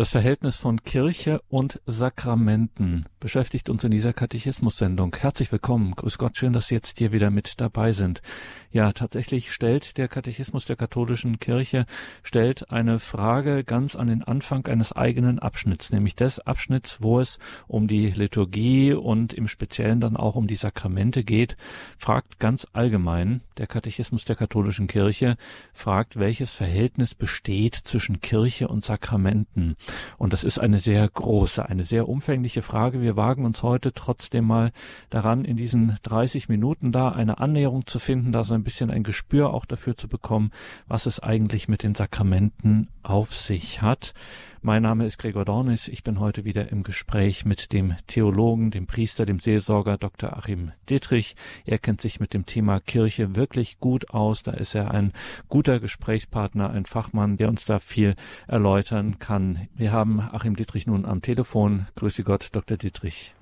Das Verhältnis von Kirche und Sakramenten beschäftigt uns in dieser Katechismus-Sendung. Herzlich willkommen. Grüß Gott, schön, dass Sie jetzt hier wieder mit dabei sind. Ja, tatsächlich stellt der Katechismus der katholischen Kirche stellt eine Frage ganz an den Anfang eines eigenen Abschnitts, nämlich des Abschnitts, wo es um die Liturgie und im Speziellen dann auch um die Sakramente geht, fragt ganz allgemein der Katechismus der katholischen Kirche, fragt, welches Verhältnis besteht zwischen Kirche und Sakramenten. Und das ist eine sehr große, eine sehr umfängliche Frage. Wir wagen uns heute trotzdem mal daran, in diesen 30 Minuten da eine Annäherung zu finden, da so ein bisschen ein Gespür auch dafür zu bekommen, was es eigentlich mit den Sakramenten auf sich hat. Mein Name ist Gregor Dornis. Ich bin heute wieder im Gespräch mit dem Theologen, dem Priester, dem Seelsorger Dr. Achim Dittrich. Er kennt sich mit dem Thema Kirche wirklich gut aus. Da ist er ein guter Gesprächspartner, ein Fachmann, der uns da viel erläutern kann. Wir haben Achim Dittrich nun am Telefon. Grüße Gott, Dr. Dittrich.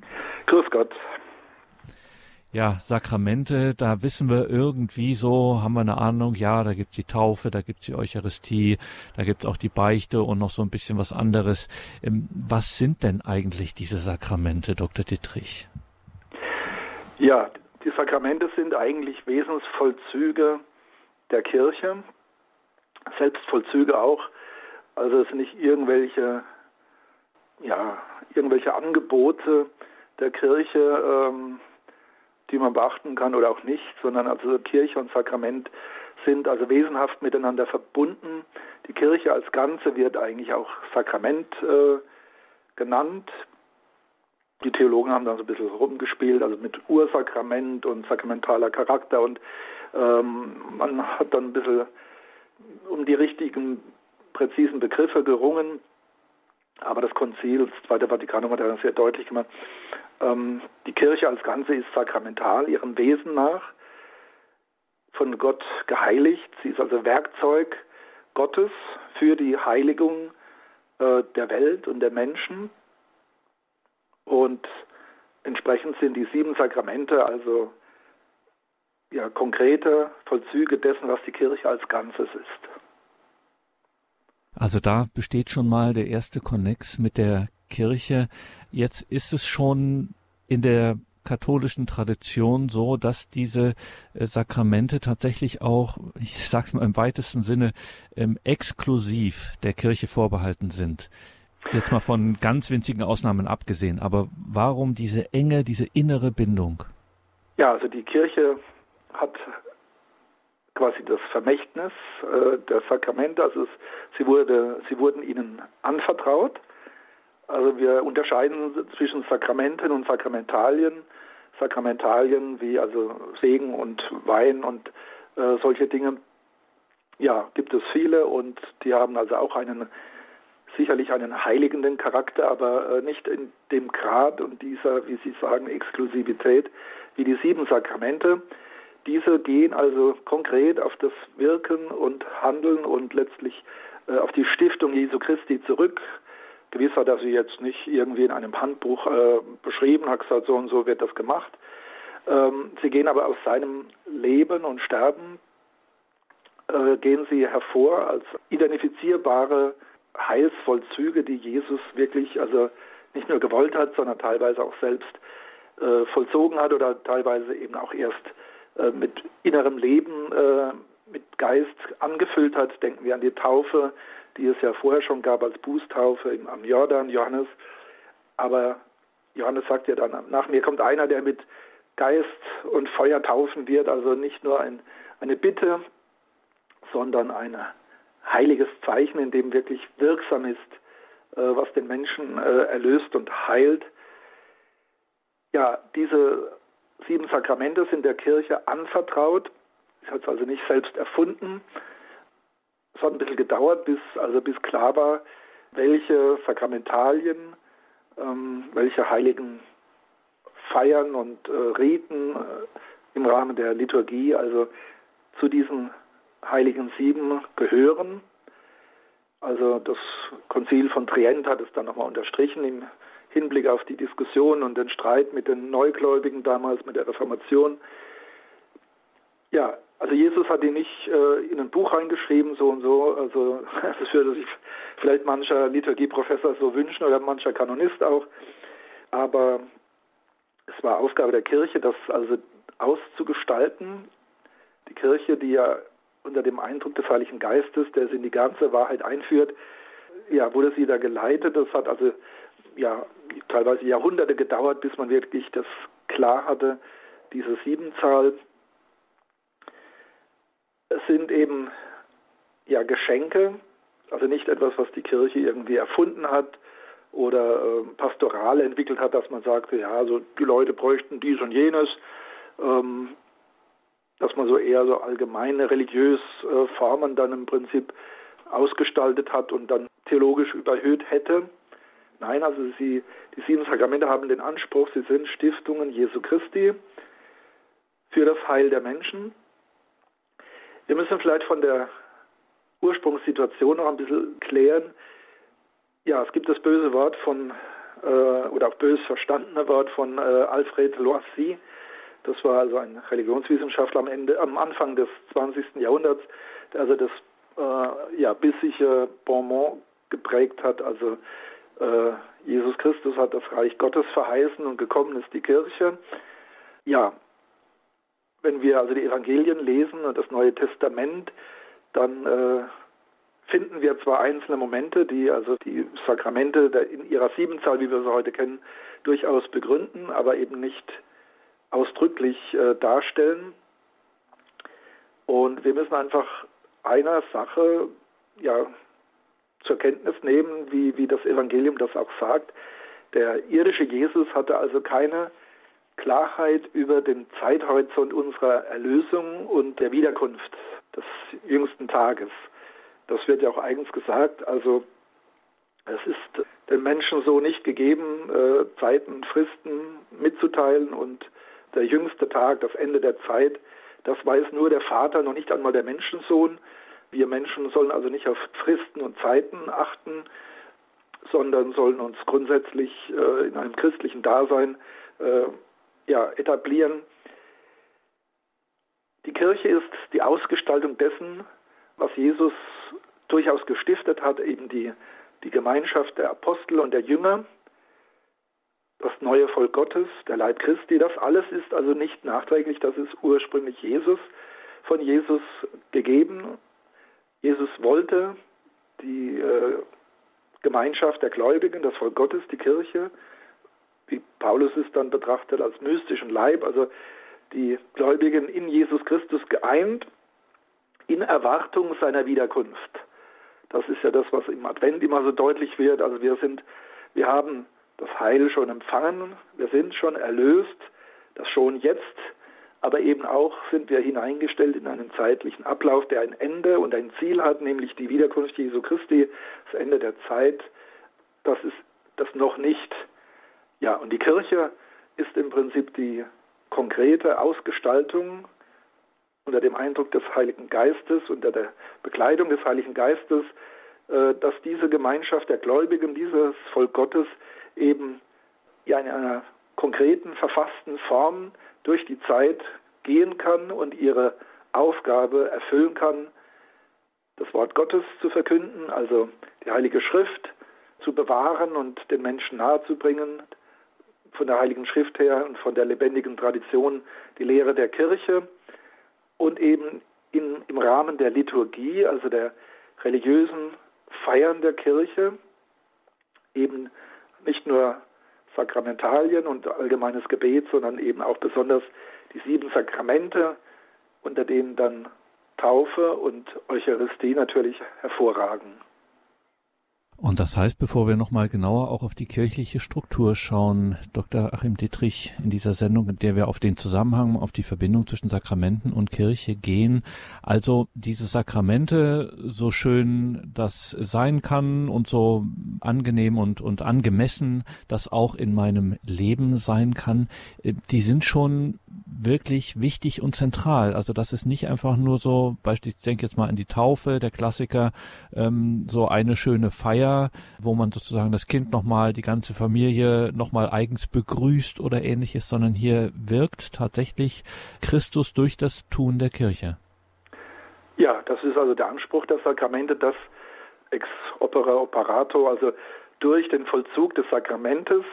Grüß Gott ja, Sakramente, da wissen wir irgendwie so, haben wir eine Ahnung, ja, da gibt's die Taufe, da gibt's die Eucharistie, da gibt's auch die Beichte und noch so ein bisschen was anderes. Ähm, was sind denn eigentlich diese Sakramente, Dr. Dittrich? Ja, die Sakramente sind eigentlich Wesensvollzüge der Kirche, Selbstvollzüge auch. Also es sind nicht irgendwelche, ja, irgendwelche Angebote der Kirche, ähm, die man beachten kann oder auch nicht, sondern also Kirche und Sakrament sind also wesenhaft miteinander verbunden. Die Kirche als Ganze wird eigentlich auch Sakrament äh, genannt. Die Theologen haben da so ein bisschen rumgespielt, also mit Ursakrament und sakramentaler Charakter und ähm, man hat dann ein bisschen um die richtigen, präzisen Begriffe gerungen. Aber das Konzil, das Zweite Vatikanum hat ja sehr deutlich gemacht, ähm, die Kirche als Ganze ist sakramental, ihrem Wesen nach, von Gott geheiligt. Sie ist also Werkzeug Gottes für die Heiligung äh, der Welt und der Menschen. Und entsprechend sind die sieben Sakramente also ja, konkrete Vollzüge dessen, was die Kirche als Ganzes ist. Also da besteht schon mal der erste Konnex mit der Kirche. Jetzt ist es schon in der katholischen Tradition so, dass diese äh, Sakramente tatsächlich auch, ich sag's mal im weitesten Sinne, ähm, exklusiv der Kirche vorbehalten sind. Jetzt mal von ganz winzigen Ausnahmen abgesehen, aber warum diese enge, diese innere Bindung? Ja, also die Kirche hat quasi das Vermächtnis äh, der Sakramente, also es, sie, wurde, sie wurden ihnen anvertraut also wir unterscheiden zwischen Sakramenten und Sakramentalien. Sakramentalien wie also Segen und Wein und äh, solche Dinge, ja, gibt es viele und die haben also auch einen sicherlich einen heiligenden Charakter, aber äh, nicht in dem Grad und dieser, wie Sie sagen, Exklusivität wie die sieben Sakramente. Diese gehen also konkret auf das Wirken und Handeln und letztlich äh, auf die Stiftung Jesu Christi zurück. Gewiss hat er sie jetzt nicht irgendwie in einem Handbuch äh, beschrieben, hat gesagt, so und so wird das gemacht. Ähm, sie gehen aber aus seinem Leben und Sterben, äh, gehen sie hervor als identifizierbare Heilsvollzüge, die Jesus wirklich, also nicht nur gewollt hat, sondern teilweise auch selbst äh, vollzogen hat oder teilweise eben auch erst äh, mit innerem Leben, äh, mit Geist angefüllt hat. Denken wir an die Taufe, die es ja vorher schon gab als Bußtaufe am Jordan, Johannes. Aber Johannes sagt ja dann, nach mir kommt einer, der mit Geist und Feuer taufen wird, also nicht nur ein, eine Bitte, sondern ein heiliges Zeichen, in dem wirklich wirksam ist, äh, was den Menschen äh, erlöst und heilt. Ja, diese sieben Sakramente sind der Kirche anvertraut. Sie hat es also nicht selbst erfunden, es hat ein bisschen gedauert, bis, also bis klar war, welche Sakramentalien, ähm, welche heiligen Feiern und äh, Riten äh, im Rahmen der Liturgie also zu diesen heiligen Sieben gehören. Also das Konzil von Trient hat es dann nochmal unterstrichen im Hinblick auf die Diskussion und den Streit mit den Neugläubigen damals, mit der Reformation. Ja, Also Jesus hat ihn nicht äh, in ein Buch reingeschrieben, so und so. Also das würde sich vielleicht mancher Liturgieprofessor so wünschen oder mancher Kanonist auch. Aber es war Aufgabe der Kirche, das also auszugestalten. Die Kirche, die ja unter dem Eindruck des Heiligen Geistes, der sie in die ganze Wahrheit einführt, ja, wurde sie da geleitet. Das hat also ja teilweise Jahrhunderte gedauert, bis man wirklich das klar hatte, diese Siebenzahl. Es sind eben ja Geschenke, also nicht etwas, was die Kirche irgendwie erfunden hat oder äh, pastoral entwickelt hat, dass man sagte, ja, also die Leute bräuchten dies und jenes, ähm, dass man so eher so allgemeine religiös äh, Formen dann im Prinzip ausgestaltet hat und dann theologisch überhöht hätte. Nein, also sie, die sieben Sakramente haben den Anspruch, sie sind Stiftungen Jesu Christi für das Heil der Menschen. Wir müssen vielleicht von der Ursprungssituation noch ein bisschen klären. Ja, es gibt das böse Wort von, äh, oder bös verstandene Wort von äh, Alfred Loissy. Das war also ein Religionswissenschaftler am Ende, am Anfang des 20. Jahrhunderts, der also das äh, ja, bissige Bonmot geprägt hat. Also äh, Jesus Christus hat das Reich Gottes verheißen und gekommen ist die Kirche. Ja, wenn wir also die Evangelien lesen und das Neue Testament, dann äh, finden wir zwar einzelne Momente, die also die Sakramente in ihrer Siebenzahl, wie wir sie heute kennen, durchaus begründen, aber eben nicht ausdrücklich äh, darstellen. Und wir müssen einfach einer Sache ja zur Kenntnis nehmen, wie, wie das Evangelium das auch sagt. Der irdische Jesus hatte also keine Klarheit über den Zeithorizont unserer Erlösung und der Wiederkunft des jüngsten Tages. Das wird ja auch eigens gesagt. Also es ist den Menschen so nicht gegeben, äh, Zeiten, Fristen mitzuteilen und der jüngste Tag, das Ende der Zeit, das weiß nur der Vater, noch nicht einmal der Menschensohn. Wir Menschen sollen also nicht auf Fristen und Zeiten achten, sondern sollen uns grundsätzlich äh, in einem christlichen Dasein äh, ja, etablieren. Die Kirche ist die Ausgestaltung dessen, was Jesus durchaus gestiftet hat, eben die, die Gemeinschaft der Apostel und der Jünger, das neue Volk Gottes, der Leib Christi, das alles ist also nicht nachträglich, das ist ursprünglich Jesus, von Jesus gegeben. Jesus wollte die äh, Gemeinschaft der Gläubigen, das Volk Gottes, die Kirche, wie Paulus es dann betrachtet als mystischen Leib, also die Gläubigen in Jesus Christus geeint, in Erwartung seiner Wiederkunft. Das ist ja das, was im Advent immer so deutlich wird. Also wir sind, wir haben das Heil schon empfangen, wir sind schon erlöst, das schon jetzt, aber eben auch sind wir hineingestellt in einen zeitlichen Ablauf, der ein Ende und ein Ziel hat, nämlich die Wiederkunft Jesu Christi, das Ende der Zeit. Das ist das noch nicht. Ja, und die Kirche ist im Prinzip die konkrete Ausgestaltung unter dem Eindruck des Heiligen Geistes, unter der Bekleidung des Heiligen Geistes, äh, dass diese Gemeinschaft der Gläubigen, dieses Volk Gottes eben in einer konkreten, verfassten Form durch die Zeit gehen kann und ihre Aufgabe erfüllen kann, das Wort Gottes zu verkünden, also die Heilige Schrift zu bewahren und den Menschen nahezubringen, von der Heiligen Schrift her und von der lebendigen Tradition die Lehre der Kirche und eben in, im Rahmen der Liturgie, also der religiösen Feiern der Kirche, eben nicht nur Sakramentalien und allgemeines Gebet, sondern eben auch besonders die sieben Sakramente, unter denen dann Taufe und Eucharistie natürlich hervorragen. Und das heißt, bevor wir nochmal genauer auch auf die kirchliche Struktur schauen, Dr. Achim Dittrich, in dieser Sendung, in der wir auf den Zusammenhang, auf die Verbindung zwischen Sakramenten und Kirche gehen, also diese Sakramente, so schön das sein kann und so angenehm und, und angemessen das auch in meinem Leben sein kann, äh, die sind schon wirklich wichtig und zentral. Also das ist nicht einfach nur so, beispielsweise, ich denke jetzt mal an die Taufe, der Klassiker, ähm, so eine schöne Feier, wo man sozusagen das Kind nochmal, die ganze Familie nochmal eigens begrüßt oder ähnliches, sondern hier wirkt tatsächlich Christus durch das Tun der Kirche. Ja, das ist also der Anspruch der Sakramente, dass ex opera operato, also durch den Vollzug des Sakramentes,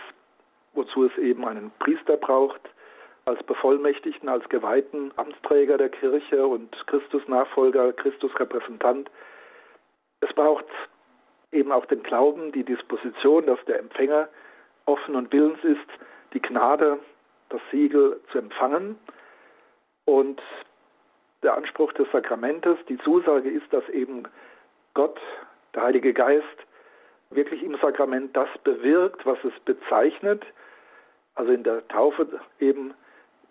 wozu es eben einen Priester braucht, als Bevollmächtigten, als geweihten Amtsträger der Kirche und Christusnachfolger, Christusrepräsentant. Es braucht eben auch den Glauben, die Disposition, dass der Empfänger offen und willens ist, die Gnade, das Siegel zu empfangen. Und der Anspruch des Sakramentes, die Zusage ist, dass eben Gott, der Heilige Geist, wirklich im Sakrament das bewirkt, was es bezeichnet, also in der Taufe eben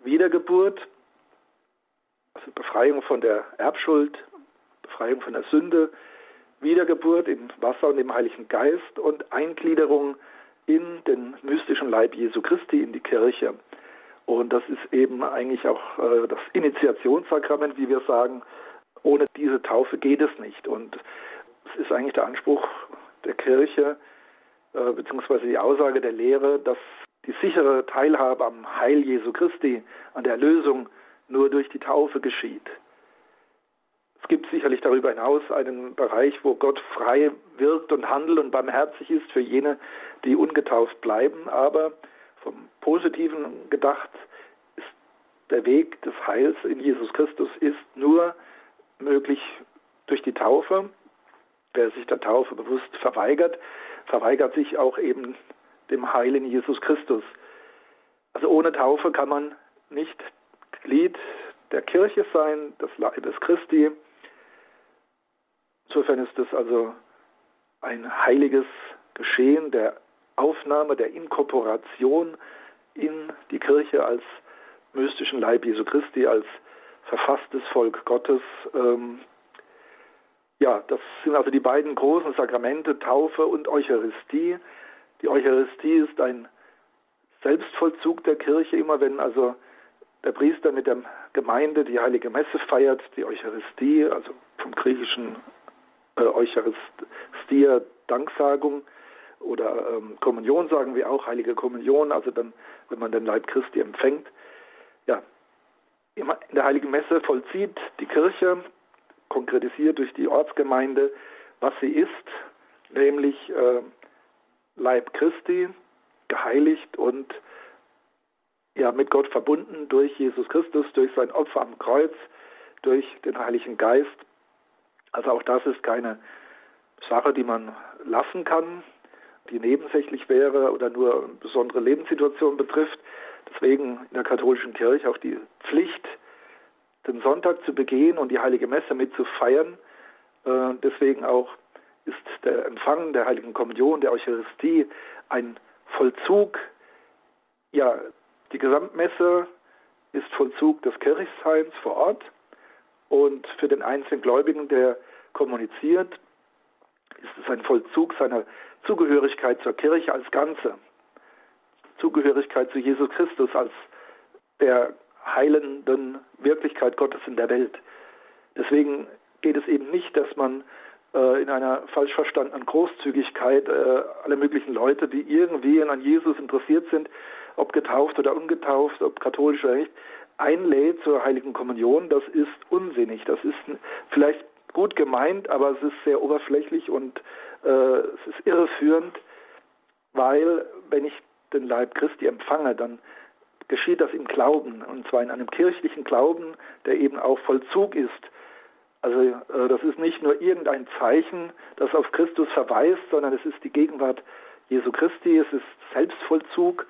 Wiedergeburt, also Befreiung von der Erbschuld, Befreiung von der Sünde, Wiedergeburt im Wasser und im Heiligen Geist und Eingliederung in den mystischen Leib Jesu Christi in die Kirche. Und das ist eben eigentlich auch äh, das Initiationssakrament, wie wir sagen. Ohne diese Taufe geht es nicht. Und es ist eigentlich der Anspruch der Kirche, äh, beziehungsweise die Aussage der Lehre, dass die sichere Teilhabe am Heil Jesu Christi, an der Erlösung nur durch die Taufe geschieht. Es gibt sicherlich darüber hinaus einen Bereich, wo Gott frei wirkt und handelt und barmherzig ist für jene, die ungetauft bleiben, aber vom Positiven gedacht ist der Weg des Heils in Jesus Christus ist nur möglich durch die Taufe. Wer sich der Taufe bewusst verweigert, verweigert sich auch eben dem Heil in Jesus Christus. Also ohne Taufe kann man nicht Glied der Kirche sein, des Leibes Christi. Insofern ist es also ein heiliges Geschehen der Aufnahme, der Inkorporation in die Kirche als mystischen Leib Jesu Christi, als verfasstes Volk Gottes. Ähm, ja, das sind also die beiden großen Sakramente, Taufe und Eucharistie. Die Eucharistie ist ein Selbstvollzug der Kirche, immer wenn also der Priester mit der Gemeinde die heilige Messe feiert, die Eucharistie, also vom griechischen äh, Eucharistia, Danksagung oder ähm, Kommunion sagen wir auch, heilige Kommunion, also dann, wenn man den Leib Christi empfängt. Ja, in der heiligen Messe vollzieht die Kirche, konkretisiert durch die Ortsgemeinde, was sie ist, nämlich äh, Leib Christi, geheiligt und ja, mit Gott verbunden durch Jesus Christus, durch sein Opfer am Kreuz, durch den Heiligen Geist. Also auch das ist keine Sache, die man lassen kann, die nebensächlich wäre oder nur besondere Lebenssituationen betrifft. Deswegen in der katholischen Kirche auch die Pflicht, den Sonntag zu begehen und die heilige Messe mitzufeiern. Äh, deswegen auch ist der Empfang der heiligen Kommunion, der Eucharistie ein Vollzug. Ja, die Gesamtmesse ist Vollzug des Kirchseins vor Ort und für den einzelnen Gläubigen, der kommuniziert, ist es ein Vollzug seiner Zugehörigkeit zur Kirche als Ganze, Zugehörigkeit zu Jesus Christus als der heilenden Wirklichkeit Gottes in der Welt. Deswegen geht es eben nicht, dass man äh, in einer falsch verstandenen Großzügigkeit äh, alle möglichen Leute, die irgendwie an Jesus interessiert sind, ob getauft oder ungetauft, ob katholisch oder nicht, einlädt zur heiligen Kommunion, das ist unsinnig. Das ist vielleicht gut gemeint, aber es ist sehr oberflächlich und äh, es ist irreführend, weil wenn ich den Leib Christi empfange, dann geschieht das im Glauben und zwar in einem kirchlichen Glauben, der eben auch Vollzug ist also äh, das ist nicht nur irgendein Zeichen, das auf Christus verweist, sondern es ist die Gegenwart Jesu Christi, es ist Selbstvollzug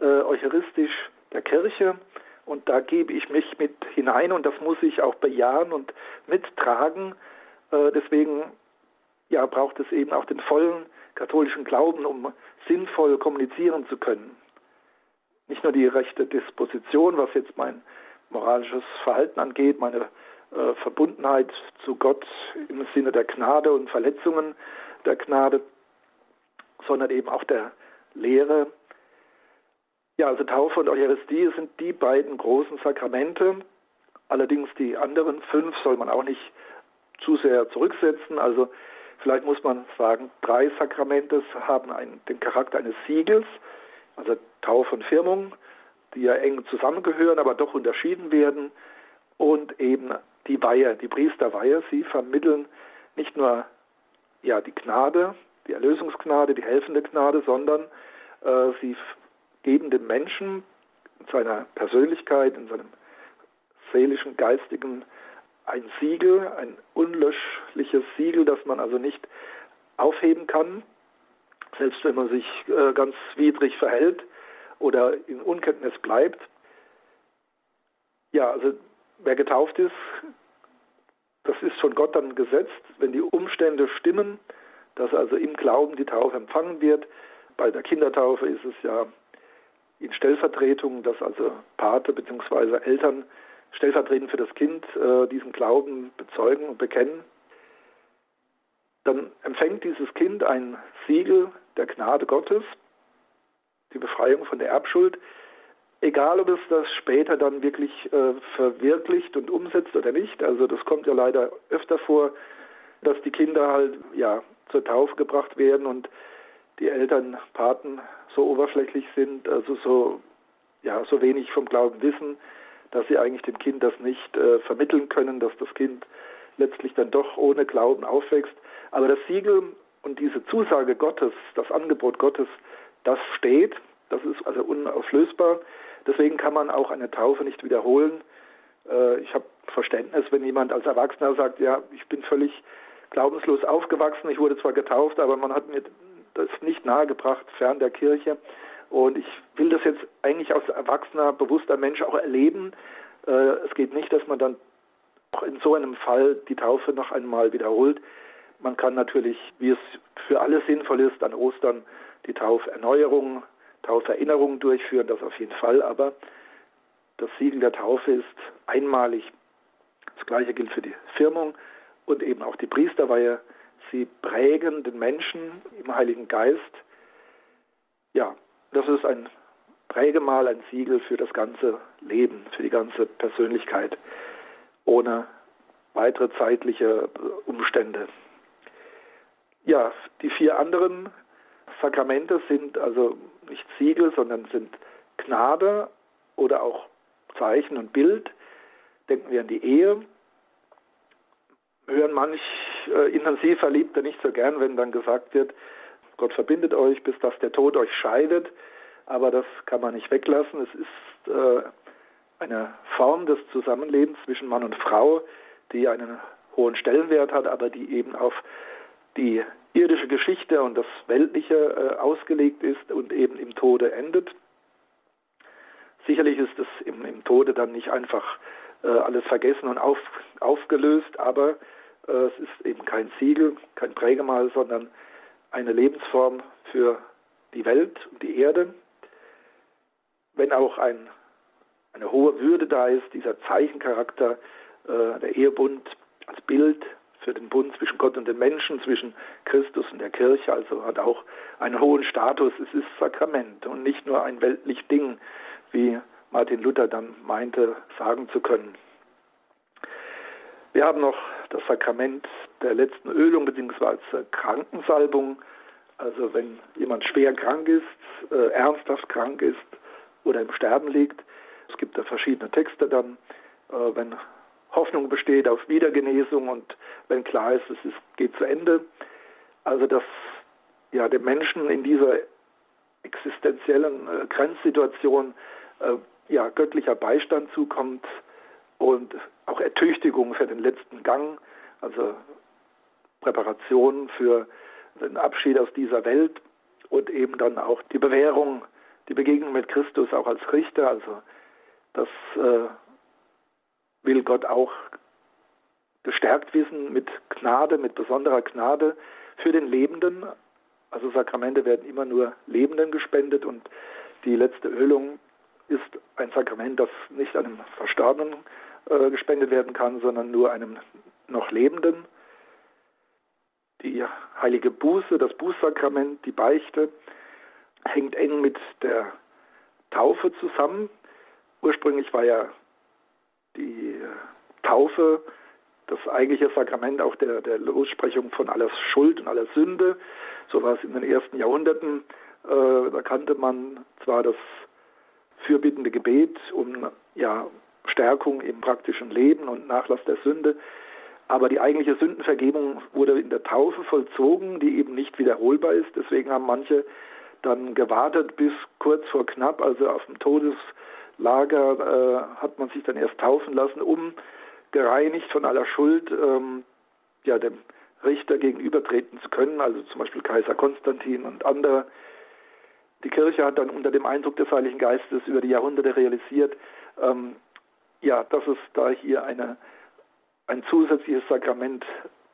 äh, eucharistisch der Kirche und da gebe ich mich mit hinein und das muss ich auch bejahen und mittragen. Äh, deswegen ja, braucht es eben auch den vollen katholischen Glauben, um sinnvoll kommunizieren zu können. Nicht nur die rechte Disposition, was jetzt mein moralisches Verhalten angeht, meine äh, Verbundenheit zu Gott im Sinne der Gnade und Verletzungen der Gnade, sondern eben auch der Lehre. Ja, also Taufe und Eucharistie sind die beiden großen Sakramente. Allerdings die anderen fünf soll man auch nicht zu sehr zurücksetzen. Also vielleicht muss man sagen, drei Sakramente haben einen, den Charakter eines Siegels, also Taufe und Firmung, die ja eng zusammengehören, aber doch unterschieden werden und eben die Weihe, die Priesterweihe. Sie vermitteln nicht nur ja, die Gnade, die Erlösungsgnade, die helfende Gnade, sondern äh, sie geben dem Menschen in seiner Persönlichkeit, in seinem seelischen, geistigen ein Siegel, ein unlöschliches Siegel, das man also nicht aufheben kann, selbst wenn man sich äh, ganz widrig verhält oder in Unkenntnis bleibt. Ja, also wer getauft ist, das ist von Gott dann gesetzt, wenn die Umstände stimmen, dass also im Glauben die Taufe empfangen wird. Bei der Kindertaufe ist es ja in Stellvertretung, dass also Pate bzw. Eltern stellvertretend für das Kind äh, diesen Glauben bezeugen und bekennen. Dann empfängt dieses Kind ein Siegel der Gnade Gottes, die Befreiung von der Erbschuld, egal ob es das später dann wirklich äh, verwirklicht und umsetzt oder nicht. Also das kommt ja leider öfter vor, dass die Kinder halt ja zur Taufe gebracht werden und die Eltern, Paten so oberflächlich sind, also so ja so wenig vom Glauben wissen, dass sie eigentlich dem Kind das nicht äh, vermitteln können, dass das Kind letztlich dann doch ohne Glauben aufwächst. Aber das Siegel und diese Zusage Gottes, das Angebot Gottes, das steht, das ist also unauflösbar. Deswegen kann man auch eine Taufe nicht wiederholen. Äh, ich habe Verständnis, wenn jemand als Erwachsener sagt, ja, ich bin völlig glaubenslos aufgewachsen, ich wurde zwar getauft, aber man hat mir das nicht nahegebracht, fern der Kirche. Und ich will das jetzt eigentlich als erwachsener, bewusster Mensch auch erleben. Äh, es geht nicht, dass man dann auch in so einem Fall die Taufe noch einmal wiederholt. Man kann natürlich, wie es für alle sinnvoll ist, an Ostern die Tauferneuerung, Tauferinnerung durchführen, das auf jeden Fall. Aber das Siegel der Taufe ist einmalig. Das gleiche gilt für die Firmung und eben auch die Priesterweihe. Sie prägen den Menschen im Heiligen Geist. Ja, das ist ein Prägemal, ein Siegel für das ganze Leben, für die ganze Persönlichkeit, ohne weitere zeitliche Umstände. Ja, die vier anderen Sakramente sind also nicht Siegel, sondern sind Gnade oder auch Zeichen und Bild. Denken wir an die Ehe. Hören manch äh, intensiv Verliebte nicht so gern, wenn dann gesagt wird, Gott verbindet euch, bis dass der Tod euch scheidet. Aber das kann man nicht weglassen. Es ist äh, eine Form des Zusammenlebens zwischen Mann und Frau, die einen hohen Stellenwert hat, aber die eben auf die irdische Geschichte und das Weltliche äh, ausgelegt ist und eben im Tode endet. Sicherlich ist es im, im Tode dann nicht einfach äh, alles vergessen und auf, aufgelöst, aber es ist eben kein Siegel, kein Prägemal, sondern eine Lebensform für die Welt und die Erde. Wenn auch ein, eine hohe Würde da ist, dieser Zeichencharakter, äh, der Ehebund als Bild für den Bund zwischen Gott und den Menschen, zwischen Christus und der Kirche, also hat auch einen hohen Status. Es ist Sakrament und nicht nur ein weltlich Ding, wie Martin Luther dann meinte, sagen zu können. Wir haben noch das Sakrament der letzten Ölung bzw. Krankensalbung. Also wenn jemand schwer krank ist, äh, ernsthaft krank ist oder im Sterben liegt. Es gibt da verschiedene Texte dann, äh, wenn Hoffnung besteht auf Wiedergenesung und wenn klar ist, es ist, geht zu Ende. Also dass ja dem Menschen in dieser existenziellen äh, Grenzsituation äh, ja göttlicher Beistand zukommt und auch Ertüchtigung für den letzten Gang, also Präparation für den Abschied aus dieser Welt und eben dann auch die Bewährung, die Begegnung mit Christus auch als Richter. Also das äh, will Gott auch gestärkt wissen mit Gnade, mit besonderer Gnade für den Lebenden. Also Sakramente werden immer nur Lebenden gespendet und die letzte Ölung ist ein Sakrament, das nicht einem Verstorbenen äh, gespendet werden kann, sondern nur einem noch Lebenden. Die heilige Buße, das Bußsakrament, die Beichte, hängt eng mit der Taufe zusammen. Ursprünglich war ja die Taufe das eigentliche Sakrament auch der, der Lossprechung von aller Schuld und aller Sünde. So war es in den ersten Jahrhunderten. Äh, da kannte man zwar das fürbittende Gebet, um ja, Stärkung im praktischen Leben und Nachlass der Sünde. Aber die eigentliche Sündenvergebung wurde in der Taufe vollzogen, die eben nicht wiederholbar ist. Deswegen haben manche dann gewartet bis kurz vor knapp, also auf dem Todeslager äh, hat man sich dann erst taufen lassen, um gereinigt von aller Schuld ähm, ja, dem Richter gegenübertreten zu können, also zum Beispiel Kaiser Konstantin und andere. Die Kirche hat dann unter dem Eindruck des Heiligen Geistes über die Jahrhunderte realisiert, ähm, ja, dass es da hier eine, ein zusätzliches Sakrament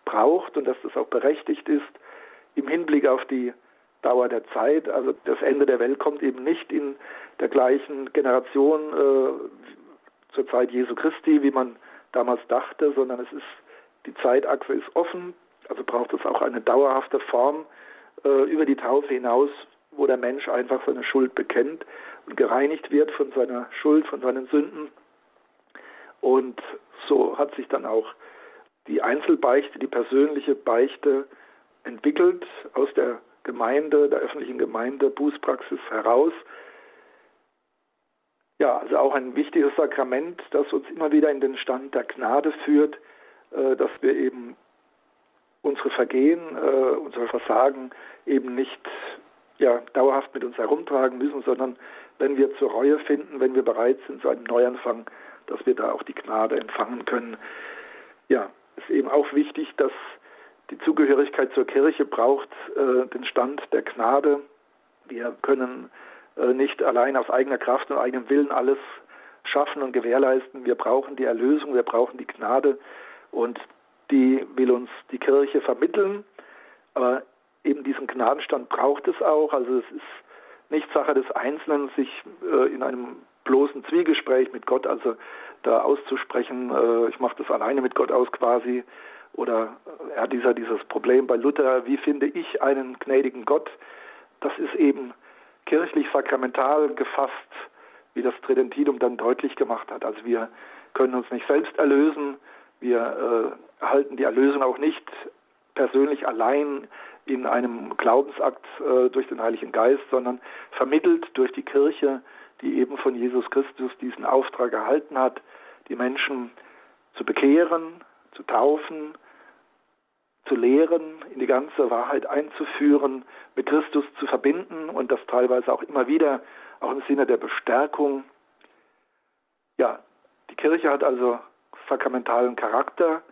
braucht und dass das auch berechtigt ist im Hinblick auf die Dauer der Zeit. Also das Ende der Welt kommt eben nicht in der gleichen Generation äh, zur Zeit Jesu Christi, wie man damals dachte, sondern es ist die Zeitachse ist offen, also braucht es auch eine dauerhafte Form äh, über die Taufe hinaus, wo der Mensch einfach seine Schuld bekennt und gereinigt wird von seiner Schuld, von seinen Sünden. Und so hat sich dann auch die Einzelbeichte, die persönliche Beichte entwickelt aus der Gemeinde, der öffentlichen Gemeinde, Bußpraxis heraus. Ja, also auch ein wichtiges Sakrament, das uns immer wieder in den Stand der Gnade führt, äh, dass wir eben unsere Vergehen, äh, unsere Versagen eben nicht ja, dauerhaft mit uns herumtragen müssen, sondern wenn wir zur Reue finden, wenn wir bereit sind zu einem Neuanfang, dass wir da auch die Gnade empfangen können. Ja, ist eben auch wichtig, dass die Zugehörigkeit zur Kirche braucht äh, den Stand der Gnade. Wir können äh, nicht allein aus eigener Kraft und eigenem Willen alles schaffen und gewährleisten. Wir brauchen die Erlösung, wir brauchen die Gnade und die will uns die Kirche vermitteln. Aber eben diesen Gnadenstand braucht es auch. Also es ist nicht Sache des Einzelnen, sich äh, in einem bloßen Zwiegespräch mit Gott, also da auszusprechen, äh, ich mache das alleine mit Gott aus quasi, oder äh, ja, dieser, dieses Problem bei Luther, wie finde ich einen gnädigen Gott, das ist eben kirchlich sakramental gefasst, wie das Tridentinum dann deutlich gemacht hat. Also wir können uns nicht selbst erlösen, wir äh, erhalten die Erlösung auch nicht persönlich allein in einem Glaubensakt äh, durch den Heiligen Geist, sondern vermittelt durch die Kirche, die eben von Jesus Christus diesen Auftrag erhalten hat, die Menschen zu bekehren, zu taufen, zu lehren, in die ganze Wahrheit einzuführen, mit Christus zu verbinden und das teilweise auch immer wieder, auch im Sinne der Bestärkung. Ja, die Kirche hat also sakramentalen Charakter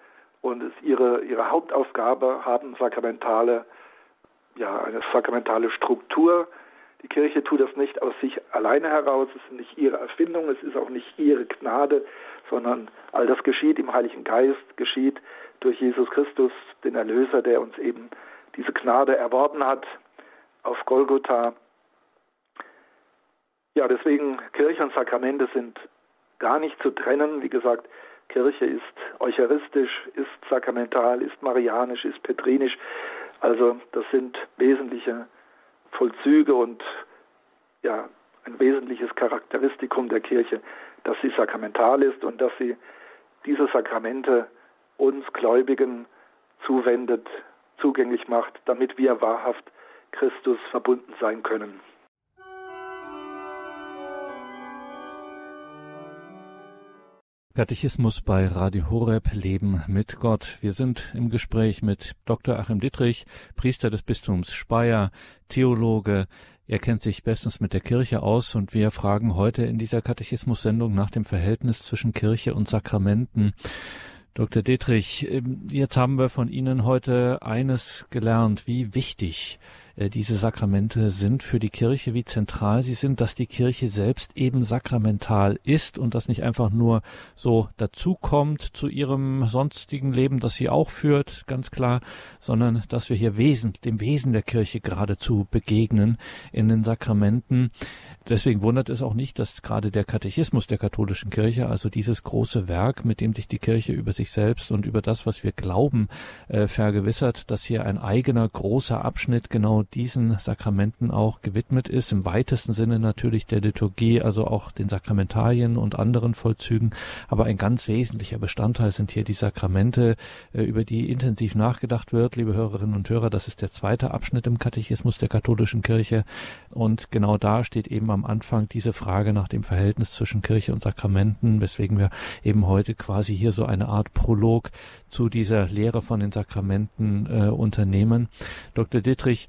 und ist ihre, ihre Hauptaufgabe haben sakramentale, ja, eine sakramentale Struktur. Die Kirche tut das nicht aus sich alleine heraus, es ist nicht ihre Erfindung, es ist auch nicht ihre Gnade, sondern all das geschieht im Heiligen Geist, geschieht durch Jesus Christus, den Erlöser, der uns eben diese Gnade erworben hat auf Golgotha. Ja, deswegen Kirche und Sakramente sind gar nicht zu trennen. Wie gesagt, Kirche ist eucharistisch, ist sakramental, ist marianisch, ist petrinisch. Also das sind wesentliche Vollzüge und ja, ein wesentliches Charakteristikum der Kirche, dass sie sakramental ist und dass sie diese Sakramente uns Gläubigen zuwendet, zugänglich macht, damit wir wahrhaft Christus verbunden sein können. Katechismus bei Radio Horeb Leben mit Gott. Wir sind im Gespräch mit Dr. Achim Dittrich, Priester des Bistums Speyer, Theologe. Er kennt sich bestens mit der Kirche aus und wir fragen heute in dieser Katechismus-Sendung nach dem Verhältnis zwischen Kirche und Sakramenten. Dr. Dietrich, ähm, jetzt haben wir von Ihnen heute eines gelernt, wie wichtig diese Sakramente sind für die Kirche, wie zentral sie sind, dass die Kirche selbst eben sakramental ist und das nicht einfach nur so dazukommt zu ihrem sonstigen Leben, das sie auch führt, ganz klar, sondern dass wir hier Wesen, dem Wesen der Kirche geradezu begegnen in den Sakramenten. Deswegen wundert es auch nicht, dass gerade der Katechismus der katholischen Kirche, also dieses große Werk, mit dem sich die Kirche über sich selbst und über das, was wir glauben, äh, vergewissert, dass hier ein eigener großer Abschnitt genau genau diesen Sakramenten auch gewidmet ist, im weitesten Sinne natürlich der Liturgie, also auch den Sakramentalien und anderen Vollzügen. Aber ein ganz wesentlicher Bestandteil sind hier die Sakramente, äh, über die intensiv nachgedacht wird, liebe Hörerinnen und Hörer. Das ist der zweite Abschnitt im Katechismus der katholischen Kirche. Und genau da steht eben am Anfang diese Frage nach dem Verhältnis zwischen Kirche und Sakramenten, weswegen wir eben heute quasi hier so eine Art Prolog zu dieser Lehre von den Sakramenten äh, unternehmen. Dr. Dittrich,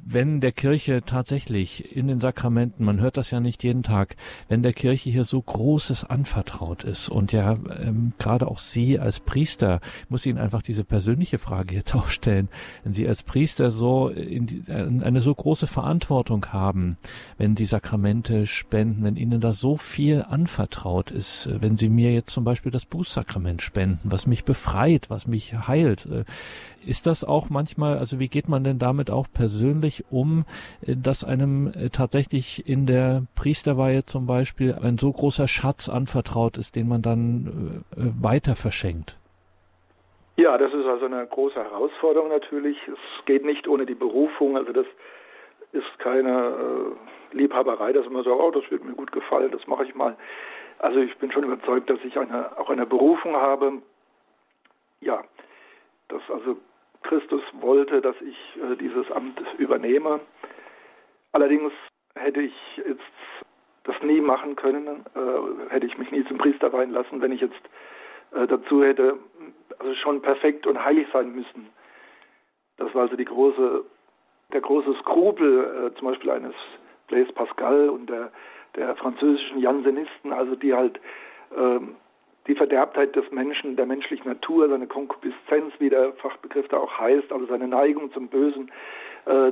wenn der Kirche tatsächlich in den Sakramenten, man hört das ja nicht jeden Tag, wenn der Kirche hier so Großes anvertraut ist und ja ähm, gerade auch Sie als Priester, ich muss Ihnen einfach diese persönliche Frage jetzt auch stellen, wenn Sie als Priester so in die, eine so große Verantwortung haben, wenn Sie Sakramente spenden, wenn Ihnen da so viel anvertraut ist, wenn Sie mir jetzt zum Beispiel das Bußsakrament spenden, was mich befreit, was mich heilt, äh, ist das auch manchmal, also wie geht man denn damit auch persönlich um, äh, dass einem äh, tatsächlich in der Priesterweihe zum Beispiel ein so großer Schatz anvertraut ist, den man dann äh, weiter verschenkt? Ja, das ist also eine große Herausforderung natürlich. Es geht nicht ohne die Berufung. Also das ist keine Liebhaberei, dass man sagt, oh, das wird mir gut gefallen, das mache ich mal. Also ich bin schon überzeugt, dass ich eine, auch eine Berufung habe. Ja, dass also Christus wollte, dass ich äh, dieses Amt übernehme. Allerdings hätte ich jetzt das nie machen können, äh, hätte ich mich nie zum Priester weihen lassen, wenn ich jetzt äh, dazu hätte also schon perfekt und heilig sein müssen. Das war also die große, der große Skrupel zum Beispiel eines Blaise Pascal und der, der französischen Jansenisten, also die halt ähm, die Verderbtheit des Menschen, der menschlichen Natur, seine Konkupiszenz, wie der Fachbegriff da auch heißt, also seine Neigung zum Bösen, äh,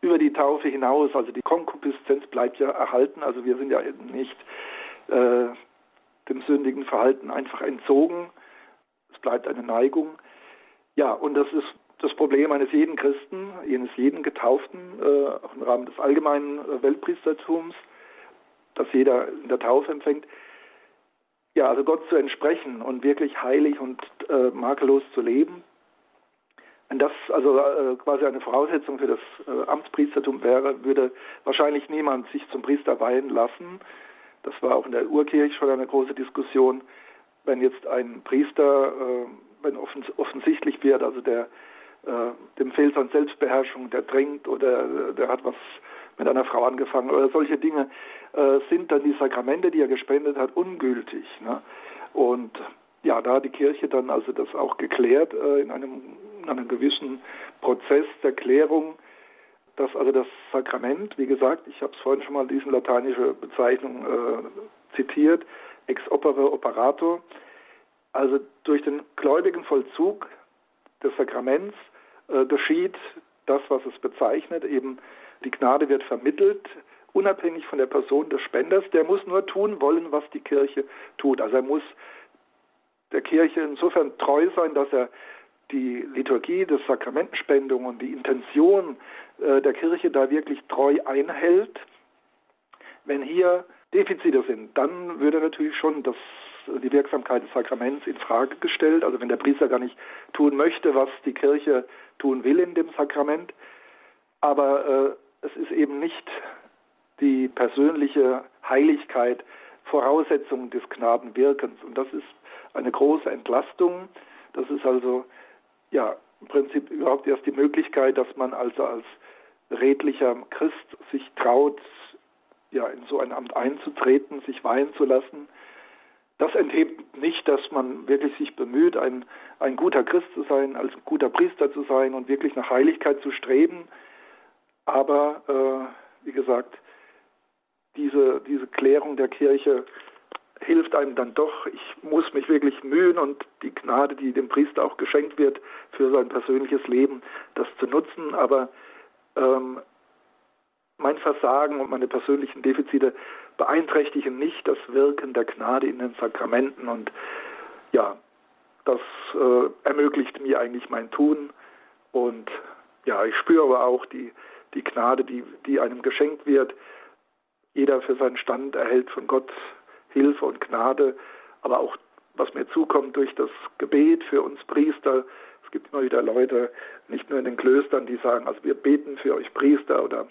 über die Taufe hinaus, also die Konkupiszenz bleibt ja erhalten, also wir sind ja nicht äh, dem sündigen Verhalten einfach entzogen, es bleibt eine Neigung. Ja, und das ist das Problem eines jeden Christen, eines jeden Getauften, äh, auch im Rahmen des allgemeinen äh, Weltpriestertums, das jeder in der Taufe empfängt, ja, also Gott zu entsprechen und wirklich heilig und äh, makellos zu leben. Wenn das also äh, quasi eine Voraussetzung für das äh, Amtspriestertum wäre, würde wahrscheinlich niemand sich zum Priester weihen lassen. Das war auch in der Urkirche schon eine große Diskussion. Wenn jetzt ein Priester, äh, wenn offens offensichtlich wird, also der äh, dem fehlt an Selbstbeherrschung, der trinkt oder der hat was mit einer Frau angefangen oder solche Dinge, äh, sind dann die Sakramente, die er gespendet hat, ungültig. Ne? Und ja, da hat die Kirche dann also das auch geklärt äh, in, einem, in einem gewissen Prozess der Klärung, dass also das Sakrament, wie gesagt, ich habe es vorhin schon mal diese lateinische Bezeichnung äh, zitiert, ex opere operator, also durch den gläubigen Vollzug des Sakraments äh, geschieht das, was es bezeichnet, eben die Gnade wird vermittelt, unabhängig von der Person des Spenders. Der muss nur tun wollen, was die Kirche tut. Also er muss der Kirche insofern treu sein, dass er die Liturgie des Sakramentenspendung und die Intention äh, der Kirche da wirklich treu einhält. Wenn hier Defizite sind, dann würde natürlich schon das, die Wirksamkeit des Sakraments in Frage gestellt. Also wenn der Priester gar nicht tun möchte, was die Kirche tun will in dem Sakrament. Aber äh, es ist eben nicht die persönliche Heiligkeit Voraussetzung des Gnadenwirkens. Und das ist eine große Entlastung. Das ist also ja im Prinzip überhaupt erst die Möglichkeit, dass man also als redlicher Christ sich traut, ja in so ein Amt einzutreten, sich weihen zu lassen. Das enthebt nicht, dass man wirklich sich bemüht, ein, ein guter Christ zu sein, als guter Priester zu sein und wirklich nach Heiligkeit zu streben. Aber äh, wie gesagt, diese, diese Klärung der Kirche hilft einem dann doch. Ich muss mich wirklich mühen und die Gnade, die dem Priester auch geschenkt wird, für sein persönliches Leben, das zu nutzen. Aber ähm, mein Versagen und meine persönlichen Defizite beeinträchtigen nicht das Wirken der Gnade in den Sakramenten. Und ja, das äh, ermöglicht mir eigentlich mein Tun. Und ja, ich spüre aber auch die, die Gnade, die, die einem geschenkt wird. Jeder für seinen Stand erhält von Gott Hilfe und Gnade, aber auch was mir zukommt durch das Gebet für uns Priester. Es gibt immer wieder Leute, nicht nur in den Klöstern, die sagen, also wir beten für euch Priester oder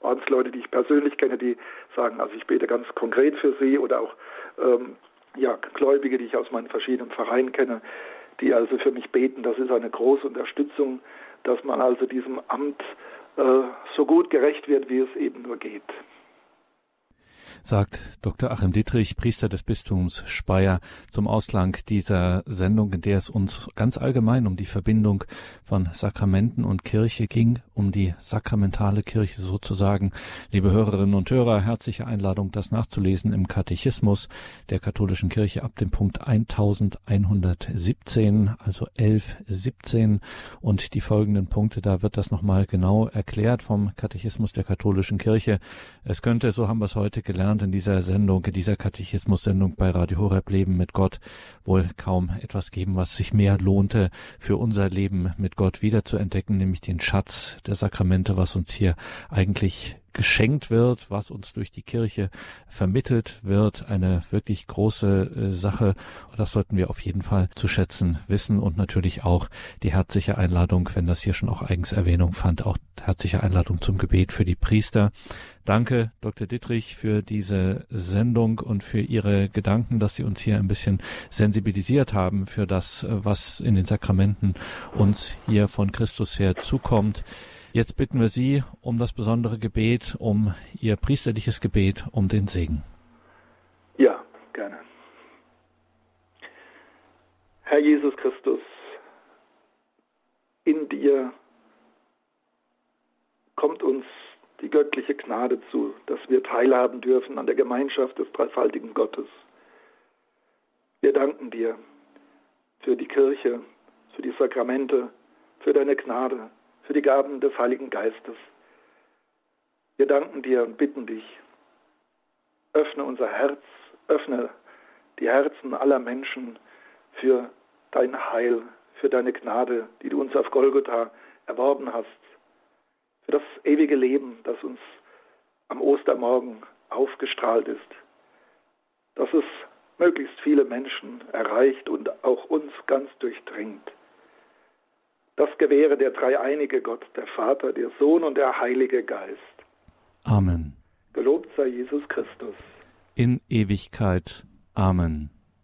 Ordensleute, die ich persönlich kenne, die sagen, also ich bete ganz konkret für sie oder auch ähm, ja, Gläubige, die ich aus meinen verschiedenen Vereinen kenne, die also für mich beten. Das ist eine große Unterstützung, dass man also diesem Amt so gut gerecht wird, wie es eben nur geht sagt Dr. Achim Dietrich, Priester des Bistums Speyer, zum Ausklang dieser Sendung, in der es uns ganz allgemein um die Verbindung von Sakramenten und Kirche ging, um die sakramentale Kirche sozusagen. Liebe Hörerinnen und Hörer, herzliche Einladung, das nachzulesen im Katechismus der katholischen Kirche ab dem Punkt 1117, also 1117 und die folgenden Punkte, da wird das nochmal genau erklärt vom Katechismus der katholischen Kirche. Es könnte, so haben wir es heute gelernt, in dieser Sendung, in dieser Katechismus-Sendung bei Radio Horeb Leben mit Gott wohl kaum etwas geben, was sich mehr lohnte, für unser Leben mit Gott wiederzuentdecken, nämlich den Schatz der Sakramente, was uns hier eigentlich geschenkt wird, was uns durch die Kirche vermittelt wird, eine wirklich große äh, Sache. Das sollten wir auf jeden Fall zu schätzen wissen und natürlich auch die herzliche Einladung, wenn das hier schon auch eigens Erwähnung fand, auch herzliche Einladung zum Gebet für die Priester. Danke, Dr. Dittrich, für diese Sendung und für Ihre Gedanken, dass Sie uns hier ein bisschen sensibilisiert haben für das, äh, was in den Sakramenten uns hier von Christus her zukommt. Jetzt bitten wir Sie um das besondere Gebet, um Ihr priesterliches Gebet, um den Segen. Ja, gerne. Herr Jesus Christus, in dir kommt uns die göttliche Gnade zu, dass wir teilhaben dürfen an der Gemeinschaft des dreifaltigen Gottes. Wir danken dir für die Kirche, für die Sakramente, für deine Gnade, für die Gaben des Heiligen Geistes. Wir danken dir und bitten dich, öffne unser Herz, öffne die Herzen aller Menschen für dein Heil, für deine Gnade, die du uns auf Golgotha erworben hast, für das ewige Leben, das uns am Ostermorgen aufgestrahlt ist, dass es möglichst viele Menschen erreicht und auch uns ganz durchdringt. Das gewähre der dreieinige Gott, der Vater, der Sohn und der Heilige Geist. Amen. Gelobt sei Jesus Christus. In Ewigkeit. Amen.